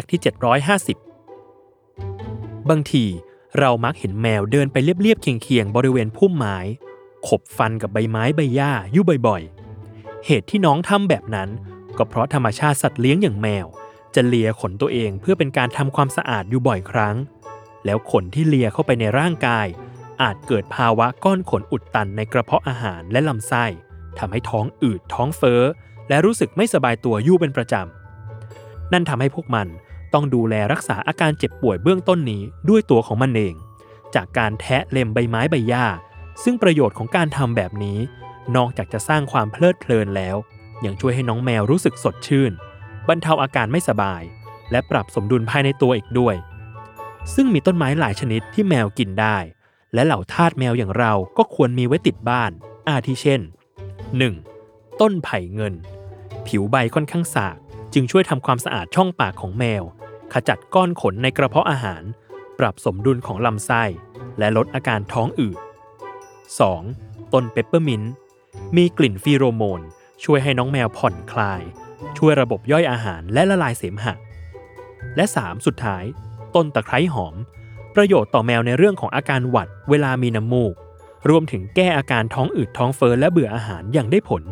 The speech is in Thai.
กต์ที่ 750 บางทีเรามักเห็นแมวเดินไปเรียบๆเคียงๆ บริเวณพุ่มไม้ ขบฟันกับใบไม้ใบหญ้าอยู่บ่อยๆ เหตุที่น้องทำแบบนั้น ก็เพราะธรรมชาติสัตว์เลี้ยงอย่างแมว จะเลียขนตัวเองเพื่อเป็นการทำความสะอาดอยู่บ่อยครั้ง แล้วขนที่เลียเข้าไปในร่างกาย อาจเกิดภาวะก้อนขนอุดตันในกระเพาะอาหารและลำไส้ทำให้ท้องอืดท้องเฟ้อ และรู้สึกไม่สบายตัวอยู่เป็นประจำ นั่นทำให้พวกมันต้องดูแลรักษาอาการเจ็บป่วยเบื้องต้นนี้ด้วยตัวของมันเอง จากการแทะเล็มใบไม้ใบหญ้า ซึ่งประโยชน์ของการทำแบบนี้ นอกจากจะสร้างความเพลิดเพลินแล้ว ยังช่วยให้น้องแมวรู้สึกสดชื่น บรรเทาอาการไม่สบาย และปรับสมดุลภายในตัวอีกด้วย ซึ่งมีต้นไม้หลายชนิดที่แมวกินได้ และเหล่าทาสแมวอย่างเราก็ควรมีไว้ติดบ้าน อาทิเช่น 1. ต้นไผ่เงิน ผิวใบค่อนข้างสาก จึงช่วยทำความสะอาดช่องปากของแมว ขจัดก้อนขนในกระเพาะอาหาร ปรับสมดุลของลำไส้ และลดอาการท้องอืด 2. ต้นเปปเปอร์มินต์มีกลิ่นฟีโรโมน ช่วยให้น้องแมวผ่อนคลาย ช่วยระบบย่อยอาหารและละลายเสมหะ และ 3. สุดท้าย ต้นตะไคร้หอม ประโยชน์ต่อแมวในเรื่องของอาการหวัด เวลามีน้ำมูก รวมถึงแก้อาการท้องอืดท้องเฟ้อและเบื่ออาหารอย่างได้ผล